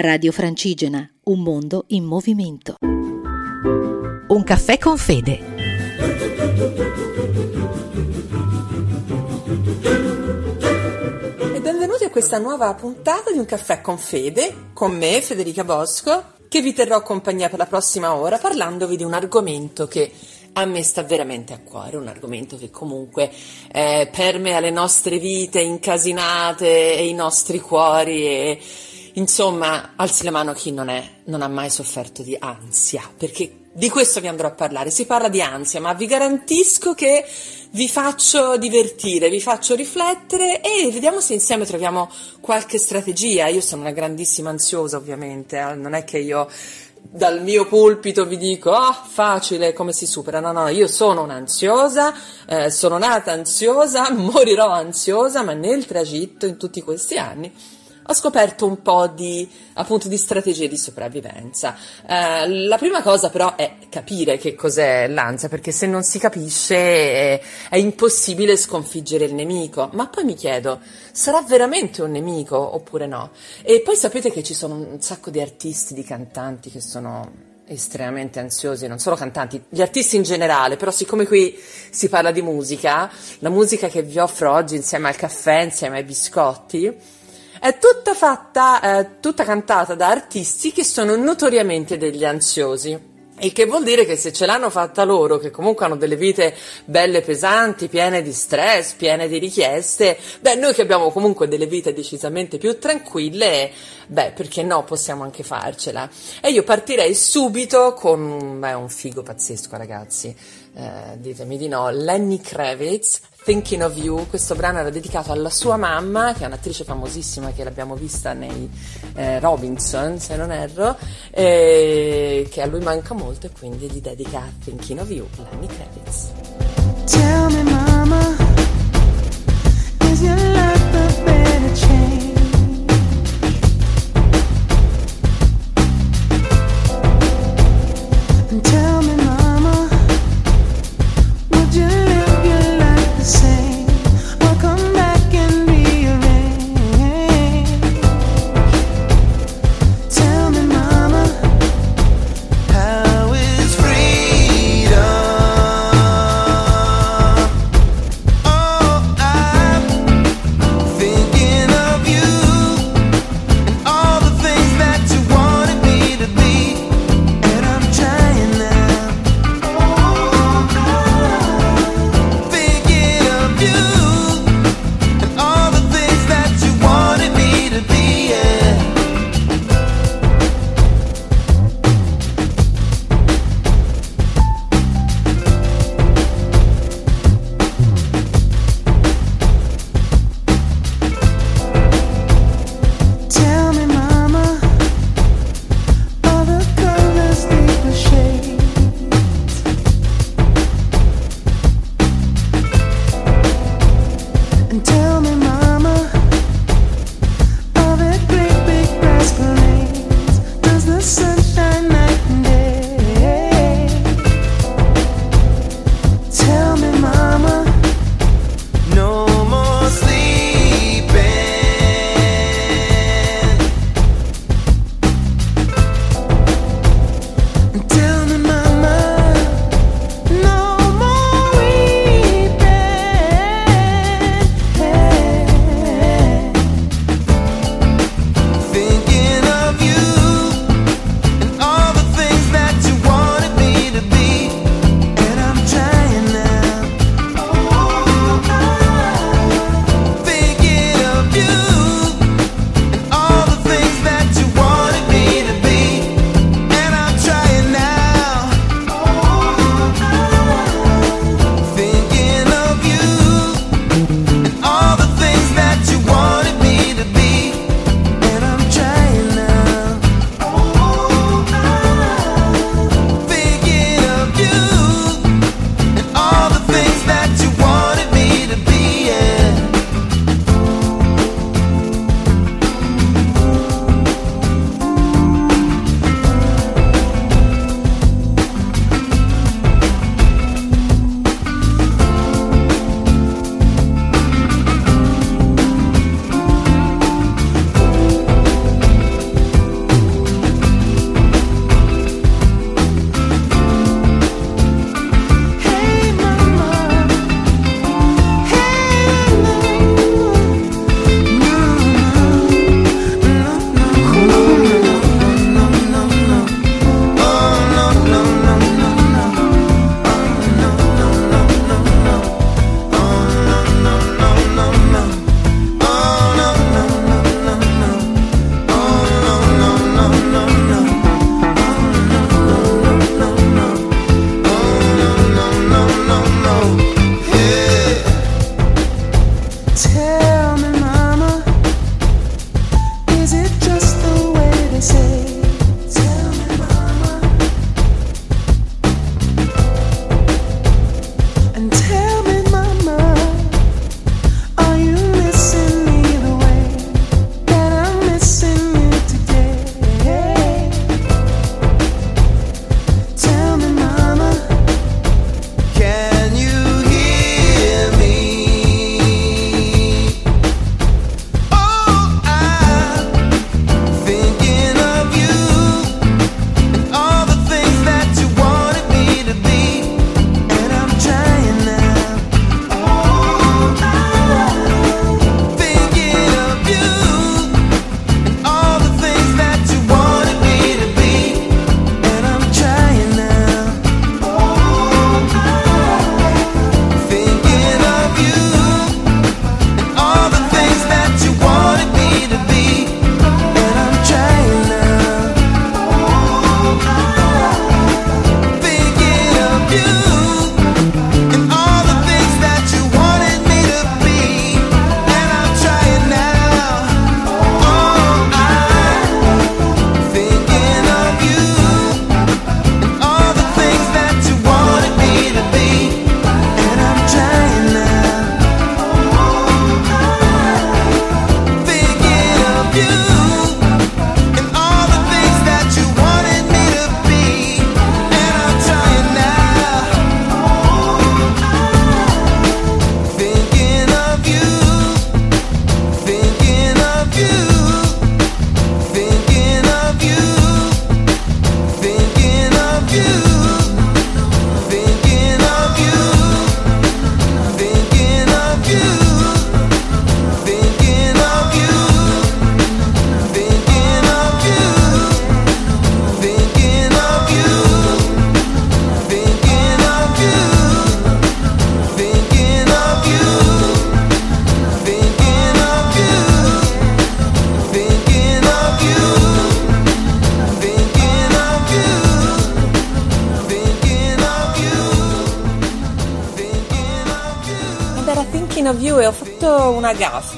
Radio Francigena, un mondo in movimento. Un caffè con fede. E benvenuti a questa nuova puntata di Un caffè con fede, con me Federica Bosco, che vi terrò compagnia per la prossima ora parlandovi di un argomento che a me sta veramente a cuore, un argomento che comunque eh, permea le nostre vite incasinate e i nostri cuori e insomma alzi la mano chi non, è, non ha mai sofferto di ansia, perché di questo vi andrò a parlare, si parla di ansia, ma vi garantisco che vi faccio divertire, vi faccio riflettere e vediamo se insieme troviamo qualche strategia. Io sono una grandissima ansiosa ovviamente, eh? non è che io dal mio pulpito vi dico, ah, oh, facile, come si supera? No, no, io sono un'ansiosa, eh, sono nata ansiosa, morirò ansiosa, ma nel tragitto, in tutti questi anni, ho scoperto un po' di, appunto, di strategie di sopravvivenza. Eh, la prima cosa però è capire che cos'è l'ansia, perché se non si capisce è, è impossibile sconfiggere il nemico. Ma poi mi chiedo, sarà veramente un nemico oppure no? E poi sapete che ci sono un sacco di artisti, di cantanti che sono estremamente ansiosi, non solo cantanti, gli artisti in generale, però siccome qui si parla di musica, la musica che vi offro oggi insieme al caffè, insieme ai biscotti, è tutta fatta, eh, tutta cantata da artisti che sono notoriamente degli ansiosi. Il che vuol dire che se ce l'hanno fatta loro, che comunque hanno delle vite belle pesanti, piene di stress, piene di richieste, beh, noi che abbiamo comunque delle vite decisamente più tranquille, beh, perché no, possiamo anche farcela. E io partirei subito con beh, un figo pazzesco, ragazzi. Eh, ditemi di no, Lenny Kravitz, Thinking of You, questo brano era dedicato alla sua mamma, che è un'attrice famosissima che l'abbiamo vista nei eh, Robinson, se non erro, eh, che a lui manca molto e quindi gli dedica Thinking of You, Lenny Kravitz. Tell me mama, is your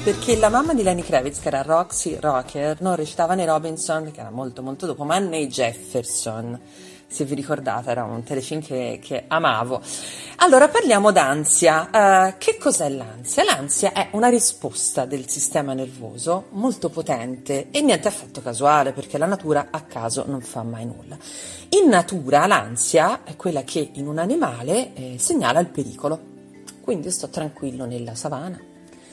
perché la mamma di Lenny Kravitz, che era Roxy Rocker, non recitava nei Robinson, che era molto molto dopo, ma nei Jefferson se vi ricordate, era un telefilm che, che amavo. Allora parliamo d'ansia. Uh, che cos'è l'ansia? L'ansia è una risposta del sistema nervoso molto potente e niente affatto casuale perché la natura a caso non fa mai nulla. In natura l'ansia è quella che in un animale eh, segnala il pericolo. Quindi sto tranquillo nella savana,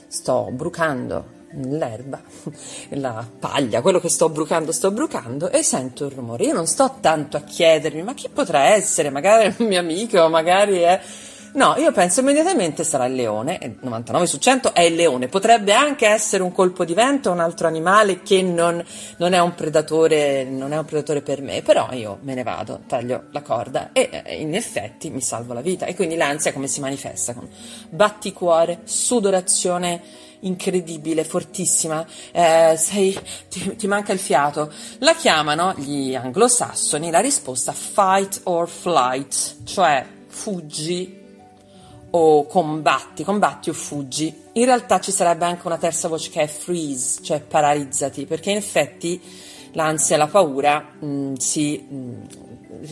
sto brucando l'erba, la paglia, quello che sto brucando, sto brucando e sento il rumore. Io non sto tanto a chiedermi, ma chi potrà essere? Magari è un mio amico, magari è... No, io penso immediatamente sarà il leone, e 99 su 100 è il leone, potrebbe anche essere un colpo di vento, un altro animale che non, non, è, un predatore, non è un predatore per me, però io me ne vado, taglio la corda e in effetti mi salvo la vita. E quindi l'ansia come si manifesta? Con batticuore, sudorazione incredibile, fortissima, eh, sei, ti, ti, manca il fiato. La chiamano gli anglosassoni la risposta fight or flight, cioè fuggi o combatti, combatti o fuggi. In realtà ci sarebbe anche una terza voce che è freeze, cioè paralizzati, perché in effetti l'ansia e la paura mh, mm, si mh, mm,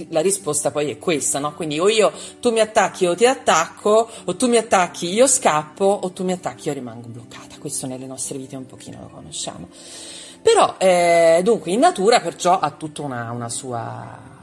la risposta poi è questa, no? Quindi o io, tu mi attacchi, io ti attacco, o tu mi attacchi, io scappo, o tu mi attacchi, io rimango bloccata. Questo nelle nostre vite un pochino lo conosciamo. Però, eh, dunque, in natura perciò ha tutta una, una sua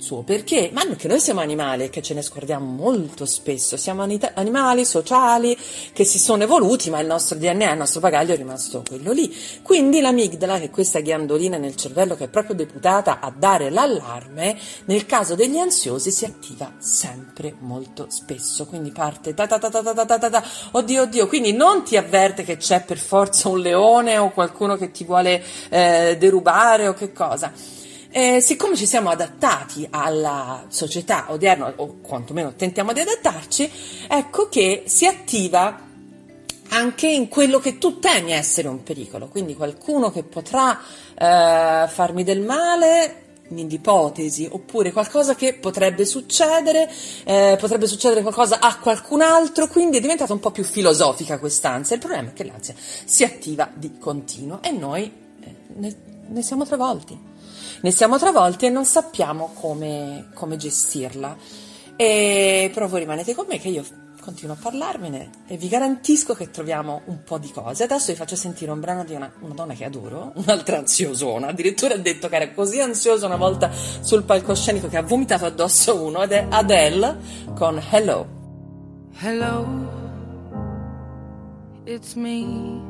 suo. Perché, ma anche noi siamo animali che ce ne scordiamo molto spesso, siamo animali sociali che si sono evoluti, ma il nostro DNA, il nostro bagaglio è rimasto quello lì. Quindi l'amigdala, che è questa ghiandolina nel cervello che è proprio deputata a dare l'allarme, nel caso degli ansiosi si attiva sempre molto spesso, quindi parte ta ta ta ta ta ta ta ta, oddio oddio, quindi non ti avverte che c'è per forza un leone o qualcuno che ti vuole eh, derubare o che cosa eh, siccome ci siamo adattati alla società odierna, o quantomeno tentiamo di adattarci, ecco che si attiva anche in quello che tu temi essere un pericolo, quindi qualcuno che potrà eh, farmi del male nell'ipotesi, oppure qualcosa che potrebbe succedere, eh, potrebbe succedere qualcosa a qualcun altro, quindi è diventata un po' più filosofica quest'ansia. Il problema è che l'ansia si attiva di continuo e noi eh, ne, ne siamo travolti ne siamo travolti e non sappiamo come, come gestirla. E, però voi rimanete con me che io continuo a parlarvene e vi garantisco che troviamo un po' di cose. Adesso vi faccio sentire un brano di una, una donna che adoro, un'altra ansiosona, addirittura ha detto che era così ansiosa una volta sul palcoscenico che ha vomitato addosso uno ed è Adele con Hello. Hello, it's me.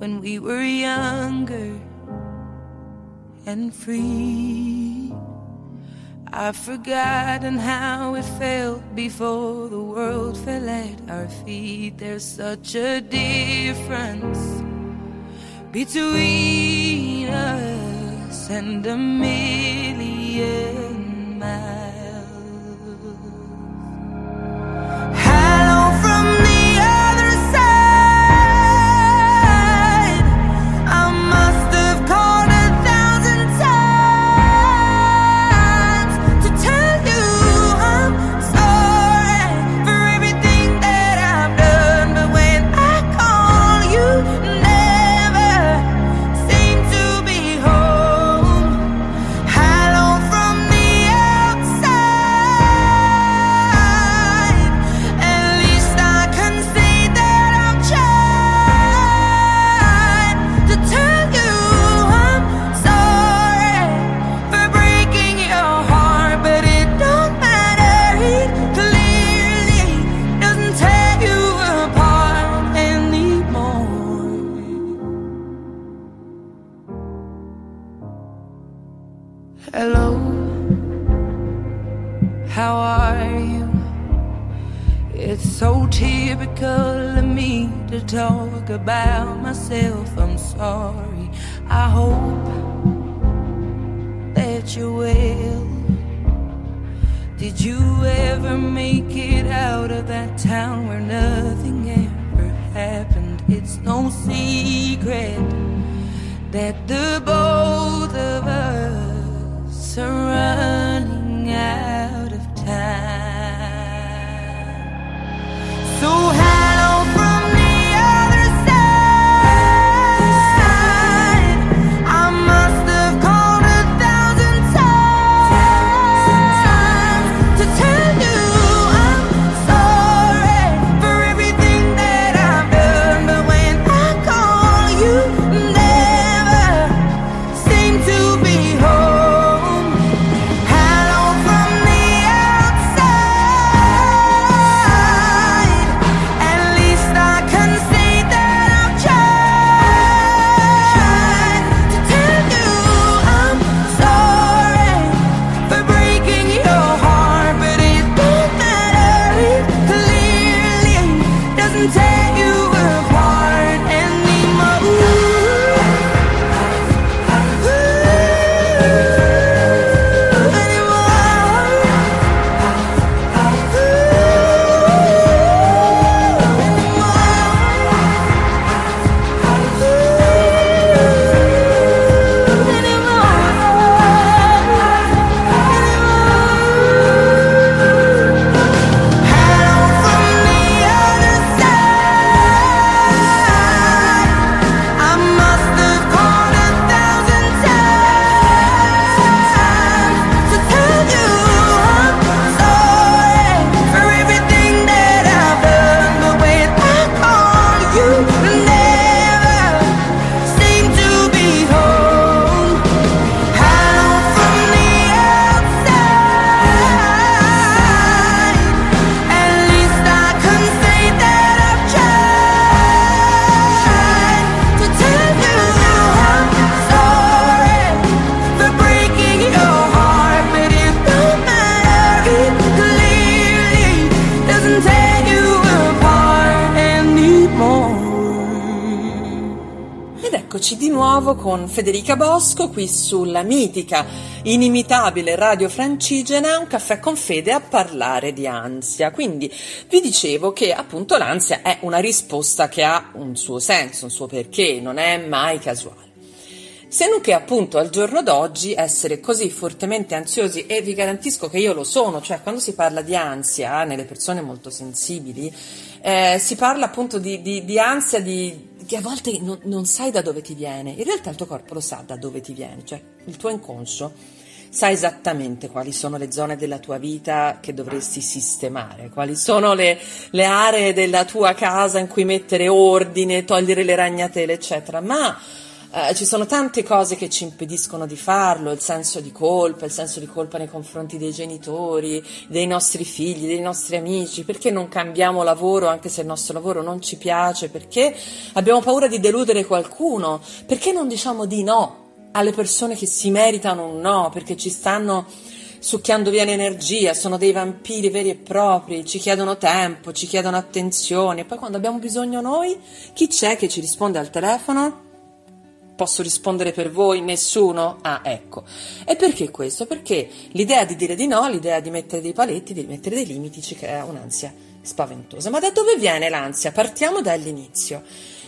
when we were younger and free. I've forgotten how it felt before the world fell at our feet. There's such a difference between us and a million Eccoci di nuovo con Federica Bosco qui sulla mitica, inimitabile radio francigena, un caffè con Fede a parlare di ansia. Quindi vi dicevo che appunto l'ansia è una risposta che ha un suo senso, un suo perché, non è mai casuale. Se non che appunto al giorno d'oggi essere così fortemente ansiosi, e vi garantisco che io lo sono, cioè quando si parla di ansia nelle persone molto sensibili, eh, si parla appunto di, di- di ansia di, che a volte non, non sai da dove ti viene, in realtà il tuo corpo lo sa da dove ti viene, cioè il tuo inconscio sa esattamente quali sono le zone della tua vita che dovresti sistemare, quali sono le, le aree della tua casa in cui mettere ordine, togliere le ragnatele, eccetera, ma eh, ci sono tante cose che ci impediscono di farlo, il senso di colpa, il senso di colpa nei confronti dei genitori, dei nostri figli, dei nostri amici, perché non cambiamo lavoro anche se il nostro lavoro non ci piace, perché abbiamo paura di deludere qualcuno, perché non diciamo di no alle persone che si meritano un no, perché ci stanno succhiando via l'energia, sono dei vampiri veri e propri, ci chiedono tempo, ci chiedono attenzione, poi quando abbiamo bisogno noi, chi c'è che ci risponde al telefono? Posso rispondere per voi? Nessuno? Ah, ecco. E perché questo? Perché l'idea di dire di no, l'idea di mettere dei paletti, di mettere dei limiti ci crea un'ansia spaventosa. Ma da dove viene l'ansia? Partiamo dall'inizio.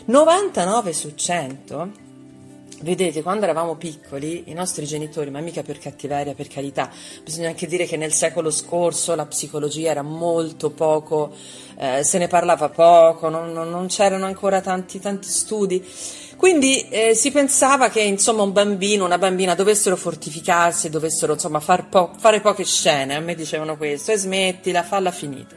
99 su 100 Vedete, quando eravamo piccoli, i nostri genitori, ma mica per cattiveria, per carità, bisogna anche dire che nel secolo scorso la psicologia era molto poco, eh, se ne parlava poco, non, non- non c'erano ancora tanti, tanti studi. Quindi eh, si pensava che insomma un bambino, una bambina dovessero fortificarsi, dovessero insomma far po- fare poche scene, a me dicevano questo, e smettila, falla finita.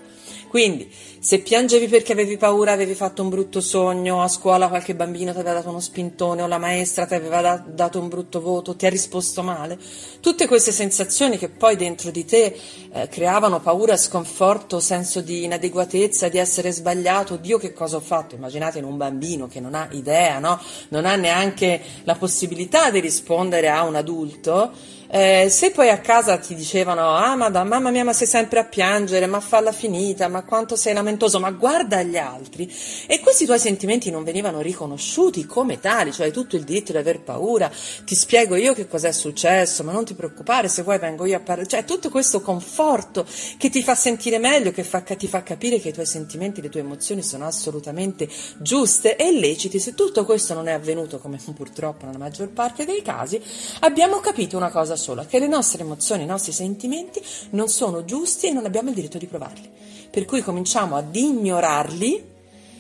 Quindi, se piangevi perché avevi paura, avevi fatto un brutto sogno, a scuola qualche bambino ti aveva dato uno spintone o la maestra ti aveva da- dato un brutto voto, ti ha risposto male, tutte queste sensazioni che poi dentro di te eh, creavano paura, sconforto, senso di inadeguatezza, di essere sbagliato, Dio che cosa ho fatto? Immaginate in un bambino che non ha idea, no? Non ha neanche la possibilità di rispondere a un adulto. Eh, se poi a casa ti dicevano, ah madonna, mamma mia, ma sei sempre a piangere, ma falla finita, ma quanto sei lamentoso, ma guarda gli altri, e questi tuoi sentimenti non venivano riconosciuti come tali, cioè hai tutto il diritto di aver paura, ti spiego io che cos'è successo, ma non ti preoccupare, se vuoi vengo io a parlare, cioè tutto questo conforto che ti fa sentire meglio, che fa, ti fa capire che i tuoi sentimenti, le tue emozioni sono assolutamente giuste e illeciti, se tutto questo non è avvenuto, come purtroppo nella maggior parte dei casi, abbiamo capito una cosa sola, che le nostre emozioni, i nostri sentimenti non sono giusti e non abbiamo il diritto di provarli. Per cui cominciamo ad ignorarli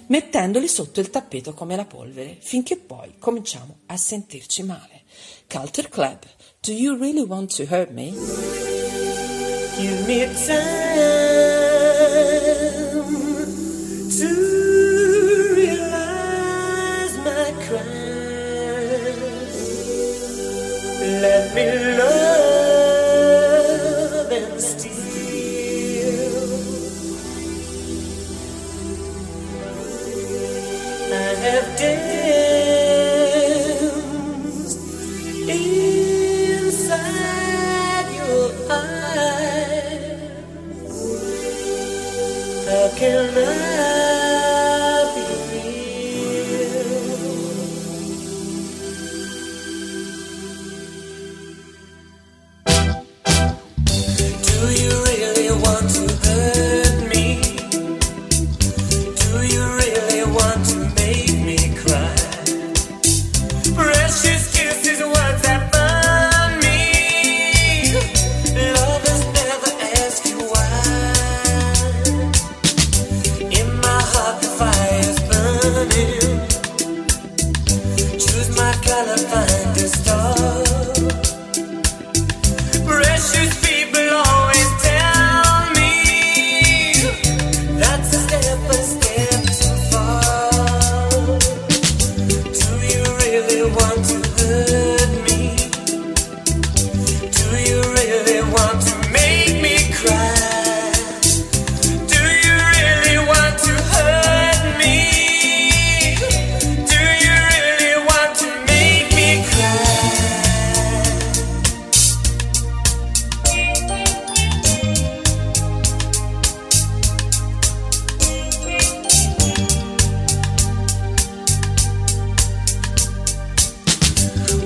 mettendoli sotto il tappeto come la polvere, finché poi cominciamo a sentirci male. Culture Club, do you really want to hurt me? Let me love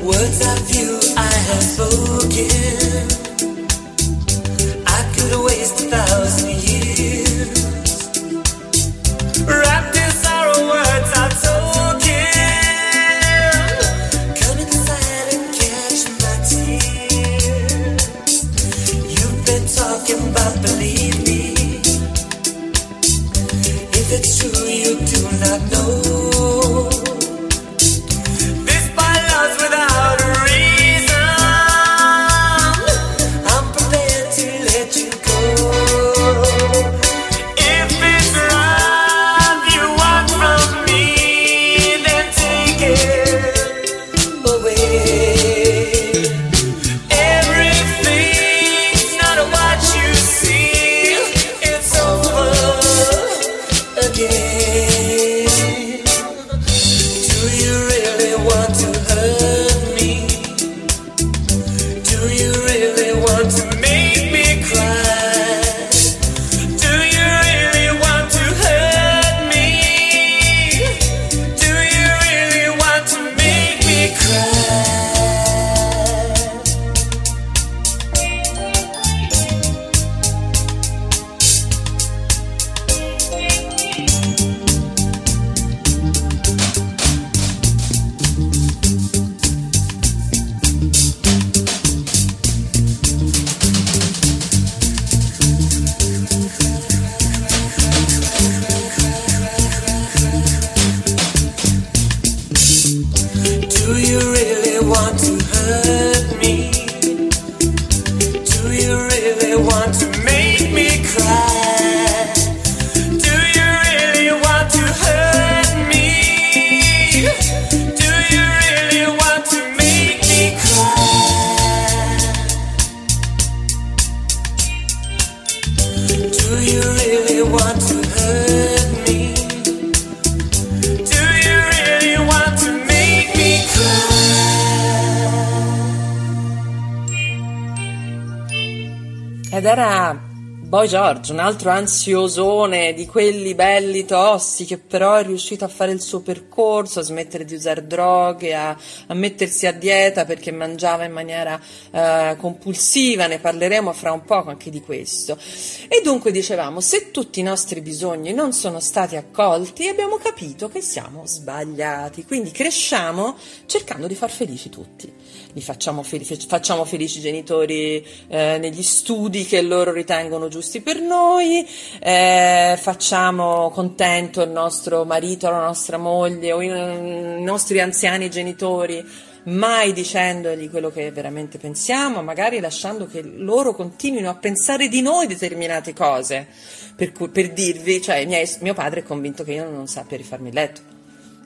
Words of you I have spoken. George, un altro ansiosone di quelli belli tossi che però è riuscito a fare il suo percorso, a smettere di usare droghe, a, a mettersi a dieta perché mangiava in maniera eh, compulsiva, ne parleremo fra un poco anche di questo. E dunque dicevamo, se tutti i nostri bisogni non sono stati accolti, abbiamo capito che siamo sbagliati, quindi cresciamo cercando di far felici tutti. Li facciamo, fel- facciamo felici i genitori eh, negli studi che loro ritengono giusti per noi, eh, facciamo contento il nostro marito, la nostra moglie o i, i nostri anziani genitori mai dicendogli quello che veramente pensiamo, magari lasciando che loro continuino a pensare di noi determinate cose. Per, cui, per dirvi, cioè mio padre è convinto che io non sappia rifarmi il letto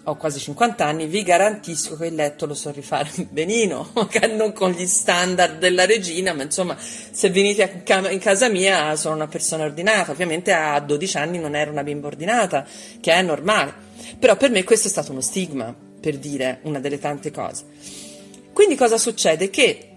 ho quasi 50 anni, vi garantisco che il letto lo so rifare benino, non con gli standard della regina, ma insomma, se venite in casa mia sono una persona ordinata. Ovviamente a 12 anni non ero una bimba ordinata, che è normale. Però per me questo è stato uno stigma, per dire una delle tante cose. Quindi cosa succede? Che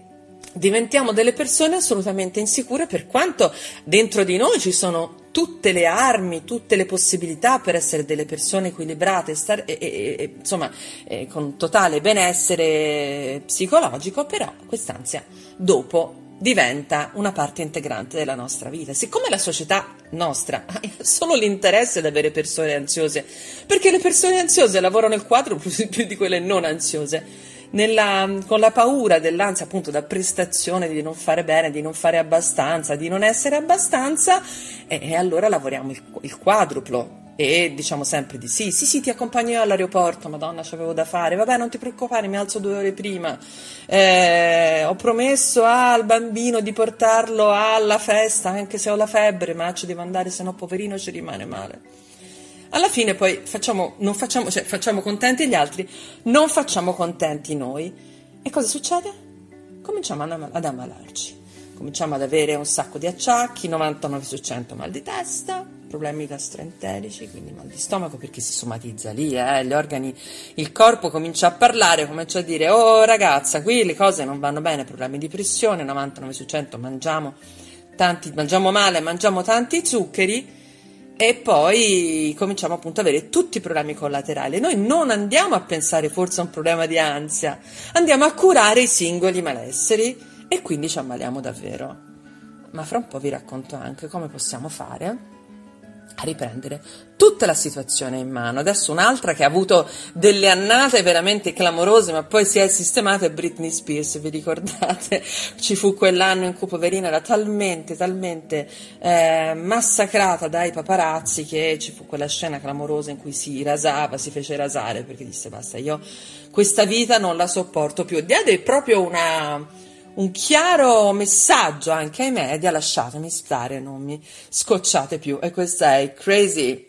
diventiamo delle persone assolutamente insicure per quanto dentro di noi ci sono tutte le armi, tutte le possibilità per essere delle persone equilibrate star- e, e, e, insomma eh, con totale benessere psicologico, però quest'ansia dopo diventa una parte integrante della nostra vita. Siccome la società nostra ha solo l'interesse di avere persone ansiose, perché le persone ansiose lavorano il quadro più di quelle non ansiose, nella, con la paura dell'ansia appunto da prestazione, di non fare bene, di non fare abbastanza, di non essere abbastanza, e, e allora lavoriamo il, il quadruplo. E diciamo sempre di sì, sì, sì, ti accompagno all'aeroporto, madonna, c'avevo da fare, vabbè, non ti preoccupare, mi alzo due ore prima, eh, ho promesso al bambino di portarlo alla festa, anche se ho la febbre, ma ci devo andare, se no poverino ci rimane male. Alla fine poi facciamo, facciamo, cioè, facciamo contenti gli altri, non facciamo contenti noi. E cosa succede? Cominciamo ad ammalarci. Cominciamo ad avere un sacco di acciacchi, 99 su 100 mal di testa, problemi gastroenterici, quindi mal di stomaco perché si somatizza lì, eh, gli organi, il corpo comincia a parlare, comincia a dire oh ragazza, qui le cose non vanno bene, problemi di pressione, 99 su 100 mangiamo tanti, mangiamo male, mangiamo tanti zuccheri e poi cominciamo appunto ad avere tutti i problemi collaterali. Noi non andiamo a pensare forse a un problema di ansia, andiamo a curare i singoli malesseri e quindi ci ammaliamo davvero. Ma fra un po' vi racconto anche come possiamo fare a riprendere tutta la situazione in mano. Adesso un'altra che ha avuto delle annate veramente clamorose, ma poi si è sistemata è Britney Spears, vi ricordate? Ci fu quell'anno in cui poverina era talmente, talmente eh, massacrata dai paparazzi che ci fu quella scena clamorosa in cui si rasava, si fece rasare perché disse basta, io questa vita non la sopporto più. Diede proprio una un chiaro messaggio anche ai media, lasciatemi stare, non mi scocciate più. E questa è Crazy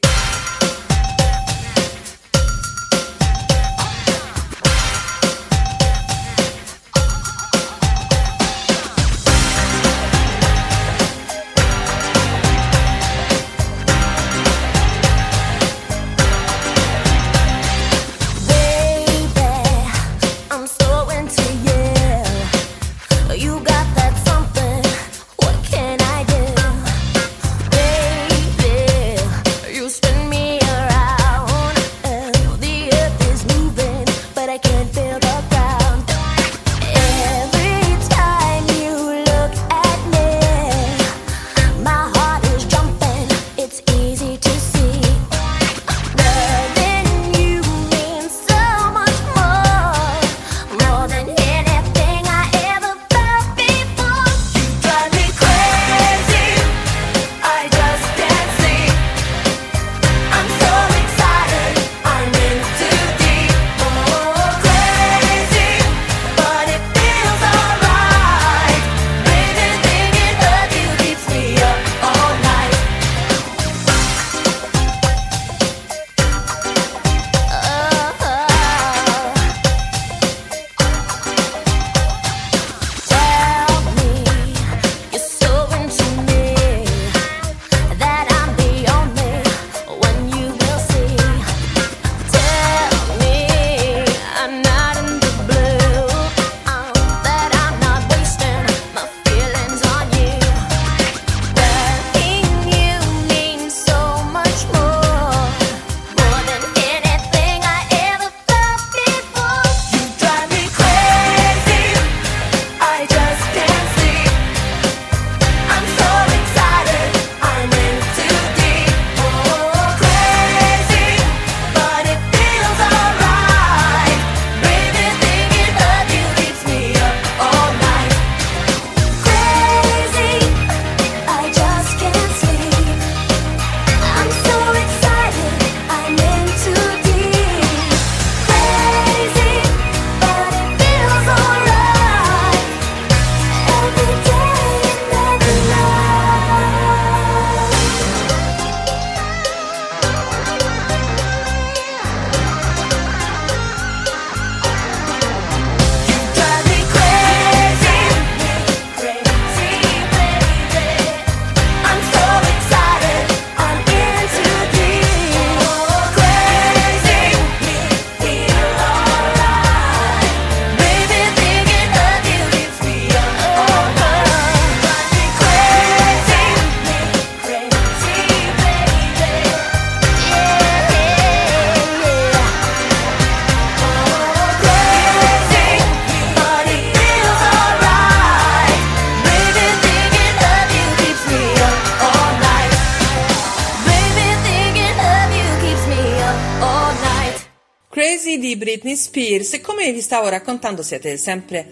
Britney Spears. E come vi stavo raccontando, siete sempre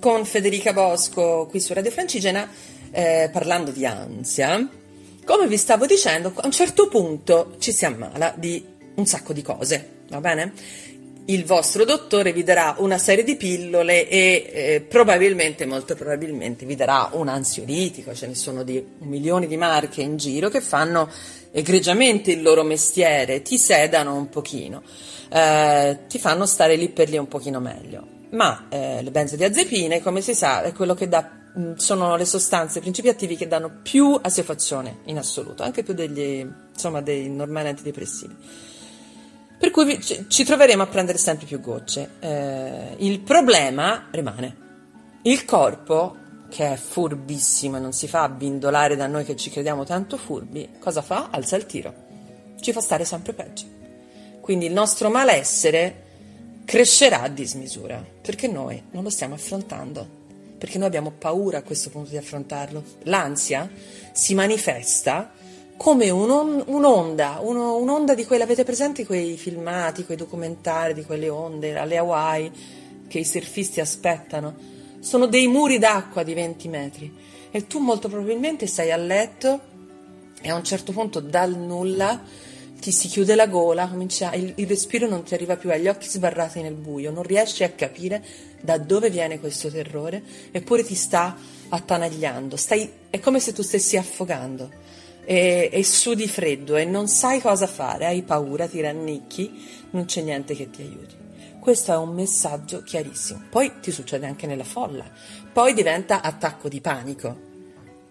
con Federica Bosco qui su Radio Francigena, eh, parlando di ansia. Come vi stavo dicendo, a un certo punto ci si ammala di un sacco di cose, va bene? il vostro dottore vi darà una serie di pillole e eh, probabilmente, molto probabilmente, vi darà un ansiolitico, ce ne sono di milioni di marche in giro che fanno egregiamente il loro mestiere, ti sedano un pochino, eh, ti fanno stare lì per lì un pochino meglio. Ma eh, le benzodiazepine, come si sa, è quello che dà, sono le sostanze, i principi attivi che danno più assuefazione in assoluto, anche più degli, insomma, dei normali antidepressivi. Per cui ci troveremo a prendere sempre più gocce. Eh, il problema rimane. Il corpo, che è furbissimo e non si fa abbindolare da noi che ci crediamo tanto furbi, cosa fa? Alza il tiro. Ci fa stare sempre peggio. Quindi il nostro malessere crescerà a dismisura, perché noi non lo stiamo affrontando, perché noi abbiamo paura a questo punto di affrontarlo. L'ansia si manifesta come un, un'onda, uno, un'onda di quelle, avete presente quei filmati, quei documentari di quelle onde alle Hawaii che i surfisti aspettano? Sono dei muri d'acqua di 20 metri e tu molto probabilmente stai a letto e a un certo punto dal nulla ti si chiude la gola, comincia, il, il respiro non ti arriva più, hai gli occhi sbarrati nel buio, non riesci a capire da dove viene questo terrore, eppure ti sta attanagliando, stai, è come se tu stessi affogando e, e sudi freddo e non sai cosa fare, hai paura, ti rannicchi, non c'è niente che ti aiuti. Questo è un messaggio chiarissimo. Poi ti succede anche nella folla, poi diventa attacco di panico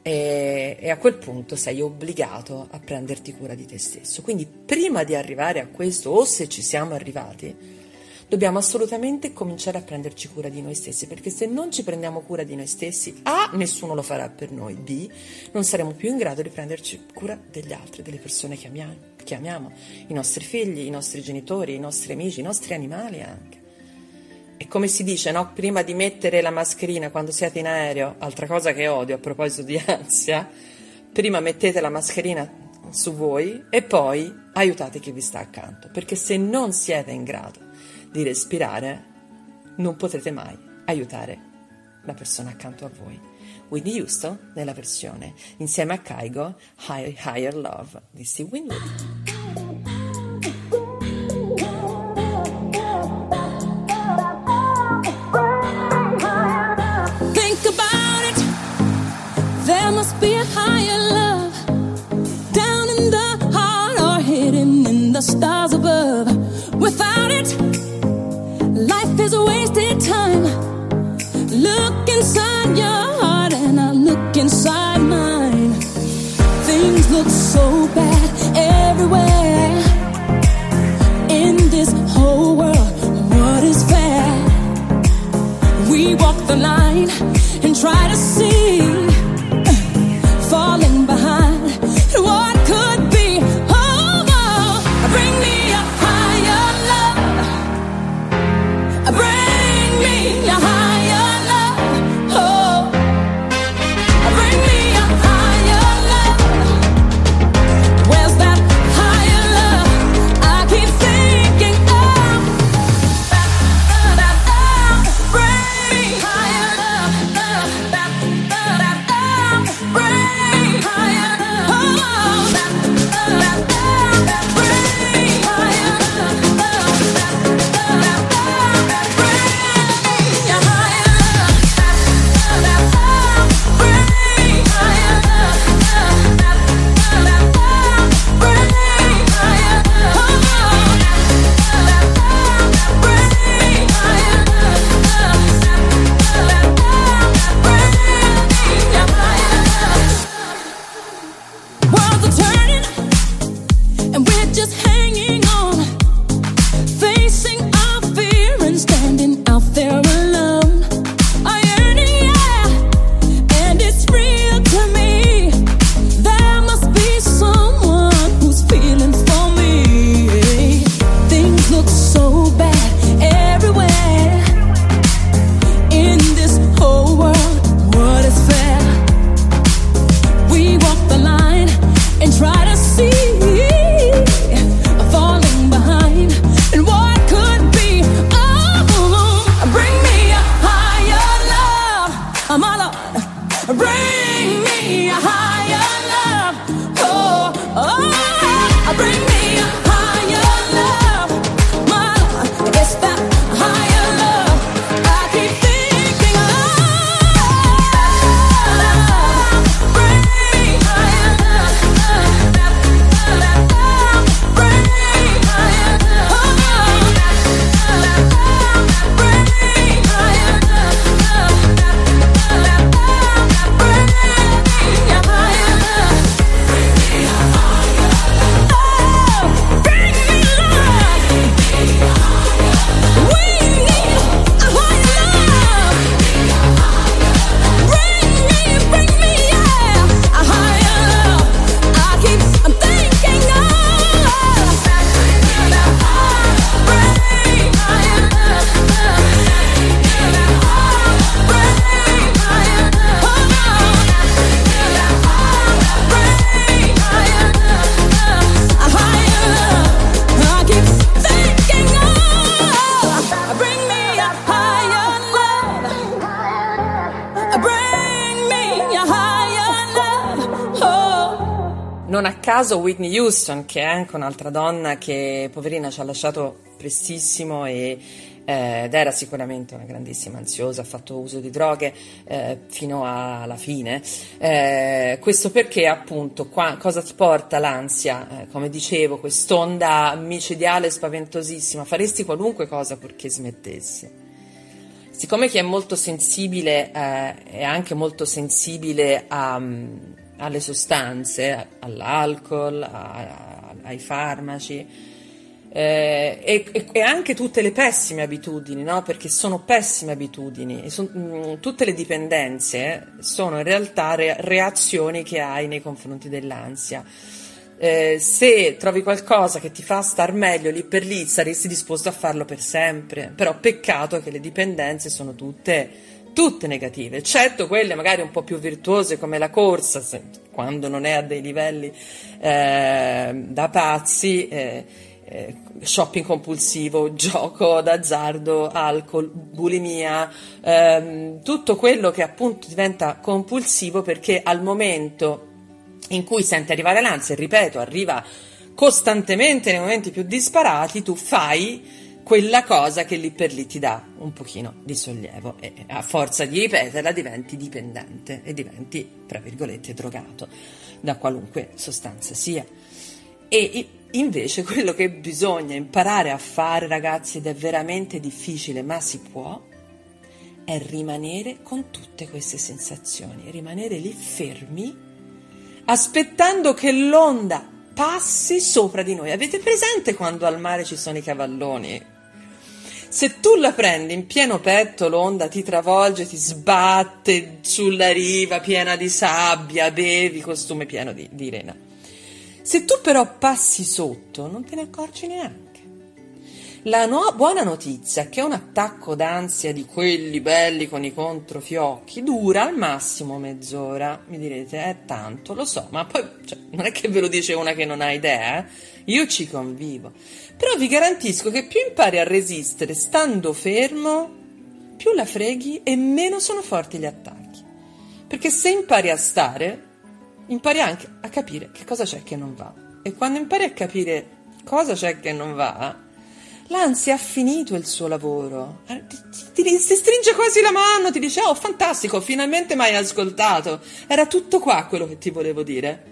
e, e, a quel punto sei obbligato a prenderti cura di te stesso. Quindi prima di arrivare a questo, o se ci siamo arrivati, dobbiamo assolutamente cominciare a prenderci cura di noi stessi, perché se non ci prendiamo cura di noi stessi, A, nessuno lo farà per noi, B, non saremo più in grado di prenderci cura degli altri, delle persone che amiamo, che amiamo i nostri figli, i nostri genitori, i nostri amici, i nostri animali anche. E come si dice, no? prima di mettere la mascherina quando siete in aereo, altra cosa che odio a proposito di ansia, prima mettete la mascherina su voi e poi aiutate chi vi sta accanto, perché se non siete in grado di respirare, non potrete mai aiutare la persona accanto a voi. Whitney Houston nella versione insieme a Kaigo Higher, Higher Love di Steve Winwood. Be a higher love down in the heart or hidden in the stars above. Without it, Life is a wasted time. Look inside your heart and I look inside mine. Things look so bad everywhere. In this whole world, what is fair? We walk the line and try to see. Caso Whitney Houston, che è anche un'altra donna che poverina ci ha lasciato prestissimo e, eh, ed era sicuramente una grandissima ansiosa, ha fatto uso di droghe eh, fino alla fine. Eh, questo perché appunto qua, cosa ti porta l'ansia? Eh, come dicevo, quest'onda micidiale spaventosissima, faresti qualunque cosa purché smettessi. Siccome chi è molto sensibile eh, è anche molto sensibile a, alle sostanze, all'alcol, a, ai farmaci, eh, e, e, anche tutte le pessime abitudini, no? perché sono pessime abitudini, son, mm, tutte le dipendenze sono in realtà re- reazioni che hai nei confronti dell'ansia. Eh, se trovi qualcosa che ti fa star meglio lì per lì, saresti disposto a farlo per sempre. Però peccato che le dipendenze sono tutte, tutte negative, eccetto quelle magari un po' più virtuose come la corsa, se, quando non è a dei livelli eh, da pazzi. Eh, eh, shopping compulsivo, gioco d'azzardo, alcol, bulimia, ehm, tutto quello che appunto diventa compulsivo perché al momento in cui senti arrivare l'ansia, ripeto, arriva costantemente nei momenti più disparati, tu fai quella cosa che lì per lì ti dà un pochino di sollievo e a forza di ripeterla diventi dipendente e diventi, tra virgolette, drogato da qualunque sostanza sia. E invece quello che bisogna imparare a fare, ragazzi, ed è veramente difficile, ma si può, è rimanere con tutte queste sensazioni, rimanere lì fermi, aspettando che l'onda passi sopra di noi. Avete presente quando al mare ci sono i cavalloni? Se tu la prendi in pieno petto, l'onda ti travolge, ti sbatte sulla riva piena di sabbia, bevi costume pieno di, di rena. Se tu però passi sotto, non te ne accorgi neanche. La no- buona notizia è che un attacco d'ansia di quelli belli con i controfiocchi dura al massimo mezz'ora. Mi direte, è tanto, lo so, ma poi cioè, non è che ve lo dice una che non ha idea, eh? io ci convivo. Però vi garantisco che più impari a resistere stando fermo, più la freghi e meno sono forti gli attacchi. Perché se impari a stare, impari anche a capire che cosa c'è che non va. E quando impari a capire cosa c'è che non va, l'ansia ha finito il suo lavoro. Eh, ti, ti, ti, stringe quasi la mano, ti dice: Oh, fantastico, finalmente mi hai ascoltato. Era tutto qua quello che ti volevo dire.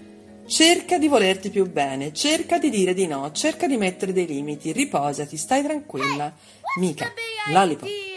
Cerca di volerti più bene, cerca di dire di no, cerca di mettere dei limiti, riposati, stai tranquilla. Mica, lollipop.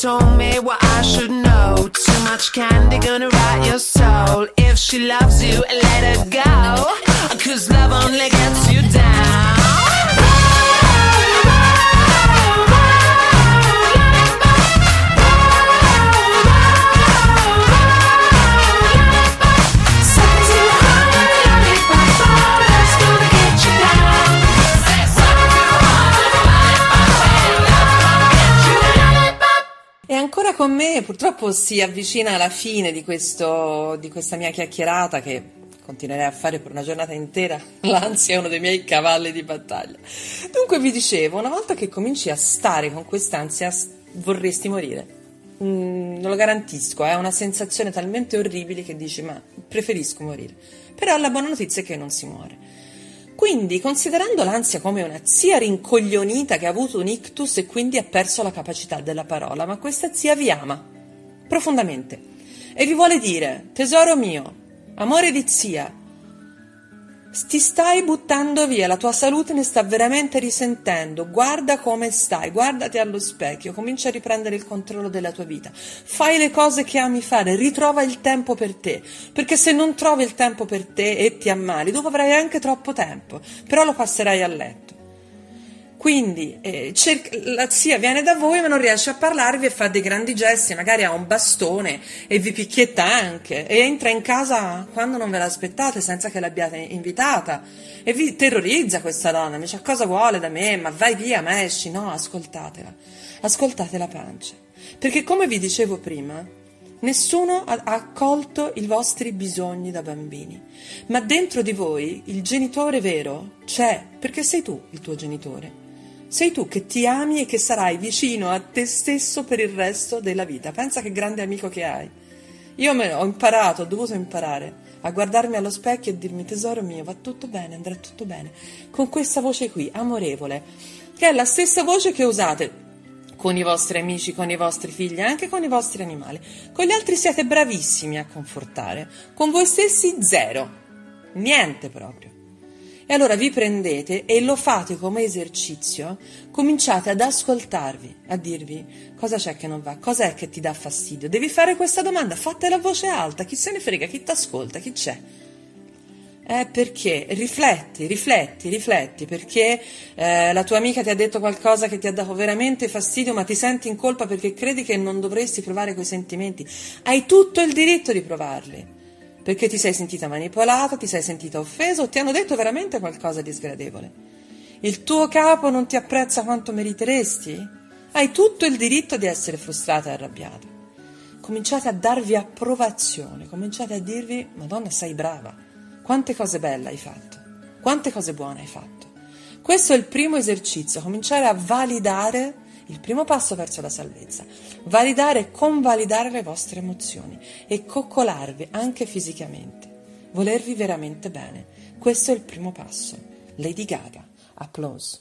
told me what I should know. Too much candy gonna rot your soul. If she loves you, let her go. Cause love only gets me, purtroppo si avvicina alla fine di, questo, di questa mia chiacchierata che continuerei a fare per una giornata intera. L'ansia è uno dei miei cavalli di battaglia. Dunque vi dicevo, una volta che cominci a stare con quest'ansia, vorresti morire. Mm, non lo garantisco, è una sensazione talmente orribile che dici ma preferisco morire. Però la buona notizia è che non si muore. Quindi, considerando l'ansia come una zia rincoglionita che ha avuto un ictus e quindi ha perso la capacità della parola, ma questa zia vi ama profondamente e vi vuole dire, tesoro mio, amore di zia, ti stai buttando via, la tua salute ne sta veramente risentendo. Guarda come stai, guardati allo specchio, comincia a riprendere il controllo della tua vita. Fai le cose che ami fare, ritrova il tempo per te, perché se non trovi il tempo per te e ti ammali, dopo avrai anche troppo tempo, però lo passerai a letto. Quindi eh, cerca, la zia viene da voi ma non riesce a parlarvi e fa dei grandi gesti, magari ha un bastone e vi picchietta anche. E entra in casa quando non ve l'aspettate senza che l'abbiate invitata. E vi terrorizza questa donna, mi dice cosa vuole da me, ma vai via, ma esci, no, ascoltatela, ascoltate la pancia, perché come vi dicevo prima, Nessuno ha accolto i vostri bisogni da bambini, ma dentro di voi il genitore vero c'è, perché sei tu il tuo genitore. Sei tu che ti ami e che sarai vicino a te stesso per il resto della vita. Pensa che grande amico che hai. Io ho imparato, ho dovuto imparare a guardarmi allo specchio e dirmi tesoro mio, va tutto bene, andrà tutto bene. Con questa voce qui, amorevole, che è la stessa voce che usate con i vostri amici, con i vostri figli, anche con i vostri animali. Con gli altri siete bravissimi a confortare, con voi stessi zero, niente proprio. E allora vi prendete e lo fate come esercizio, cominciate ad ascoltarvi, a dirvi cosa c'è che non va, cosa è che ti dà fastidio. Devi fare questa domanda, fatela a voce alta, chi se ne frega, chi ti ascolta, chi c'è. Eh, perché rifletti, rifletti, rifletti, perché eh, la tua amica ti ha detto qualcosa che ti ha dato veramente fastidio, ma ti senti in colpa perché credi che non dovresti provare quei sentimenti. Hai tutto il diritto di provarli perché ti sei sentita manipolata, ti sei sentita offesa o ti hanno detto veramente qualcosa di sgradevole. Il tuo capo non ti apprezza quanto meriteresti? Hai tutto il diritto di essere frustrata e arrabbiata. Cominciate a darvi approvazione, cominciate a dirvi, Madonna, sei brava, quante cose belle hai fatto, quante cose buone hai fatto. Questo è il primo esercizio, cominciare a validare il primo passo verso la salvezza. Validare e convalidare le vostre emozioni e coccolarvi anche fisicamente. Volervi veramente bene. Questo è il primo passo. Lady Gaga. Applause.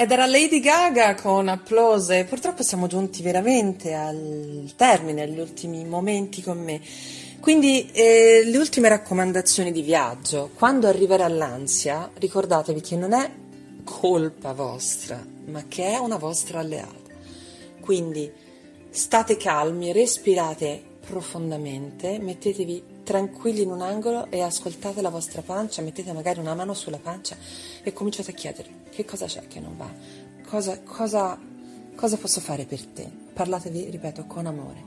Ed era Lady Gaga con applause. Purtroppo siamo giunti veramente al termine, agli ultimi momenti con me. Quindi eh, le ultime raccomandazioni di viaggio. Quando arriverà l'ansia, ricordatevi che non è colpa vostra, ma che è una vostra alleata. Quindi state calmi, respirate profondamente, mettetevi tranquilli in un angolo e ascoltate la vostra pancia, mettete magari una mano sulla pancia e cominciate a chiedere che cosa c'è che non va, cosa, cosa, cosa posso fare per te. Parlatevi, ripeto, con amore.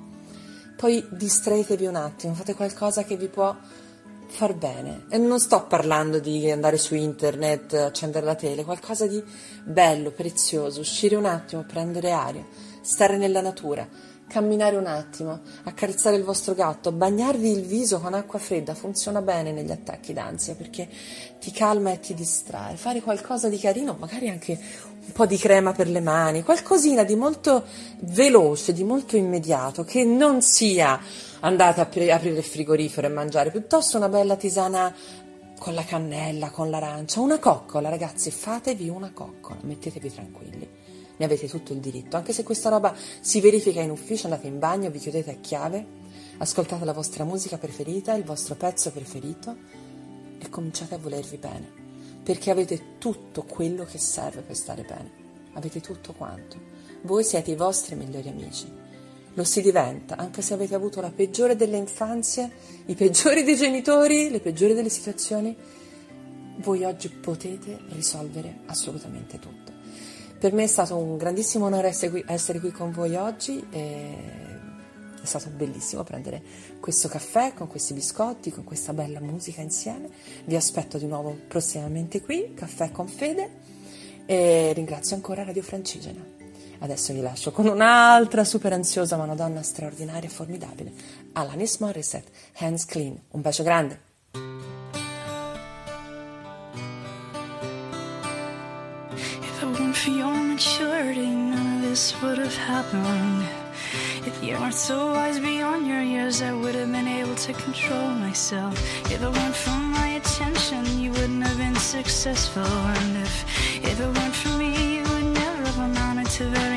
Poi distraetevi un attimo, fate qualcosa che vi può far bene. E non sto parlando di andare su internet, accendere la tele, qualcosa di bello, prezioso, uscire un attimo, prendere aria, stare nella natura, camminare un attimo, accarezzare il vostro gatto, bagnarvi il viso con acqua fredda, funziona bene negli attacchi d'ansia perché ti calma e ti distrae. Fare qualcosa di carino, magari anche un po' di crema per le mani, qualcosina di molto veloce, di molto immediato, che non sia andate a pre- aprire il frigorifero e mangiare, piuttosto una bella tisana con la cannella, con l'arancia, una coccola, ragazzi, fatevi una coccola, mettetevi tranquilli. Ne avete tutto il diritto, anche se questa roba si verifica in ufficio, andate in bagno, vi chiudete a chiave, ascoltate la vostra musica preferita, il vostro pezzo preferito e cominciate a volervi bene, perché avete tutto quello che serve per stare bene, avete tutto quanto. Voi siete i vostri migliori amici. Lo si diventa, anche se avete avuto la peggiore delle infanzie, i peggiori dei genitori, le peggiori delle situazioni, voi oggi potete risolvere assolutamente tutto. Per me è stato un grandissimo onore essere qui, essere qui con voi oggi. È stato bellissimo prendere questo caffè con questi biscotti, con questa bella musica insieme. Vi aspetto di nuovo prossimamente qui, Caffè con Fede, e ringrazio ancora Radio Francigena. Adesso vi lascio con un'altra super ansiosa ma una donna straordinaria e formidabile, Alanis Morissette, Hands Clean. Un bacio grande! If your maturity, none of this would have happened. If you weren't so wise beyond your years, I would have been able to control myself. If it weren't for my attention, you wouldn't have been successful. And if, if it weren't for me, you would never have amounted to very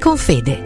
Con Fede.